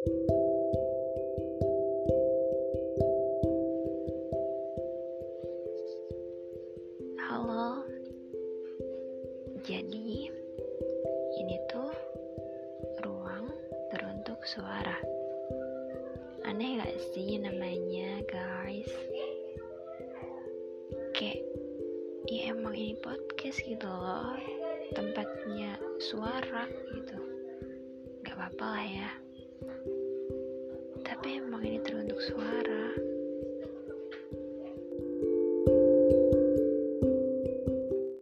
Halo, jadi ini tuh ruang teruntuk suara. Aneh gak sih namanya, guys? Kayak, ya emang ini podcast gitu loh, tempatnya suara gitu. Gak apa-apa lah ya. Tapi emang ini teruntuk.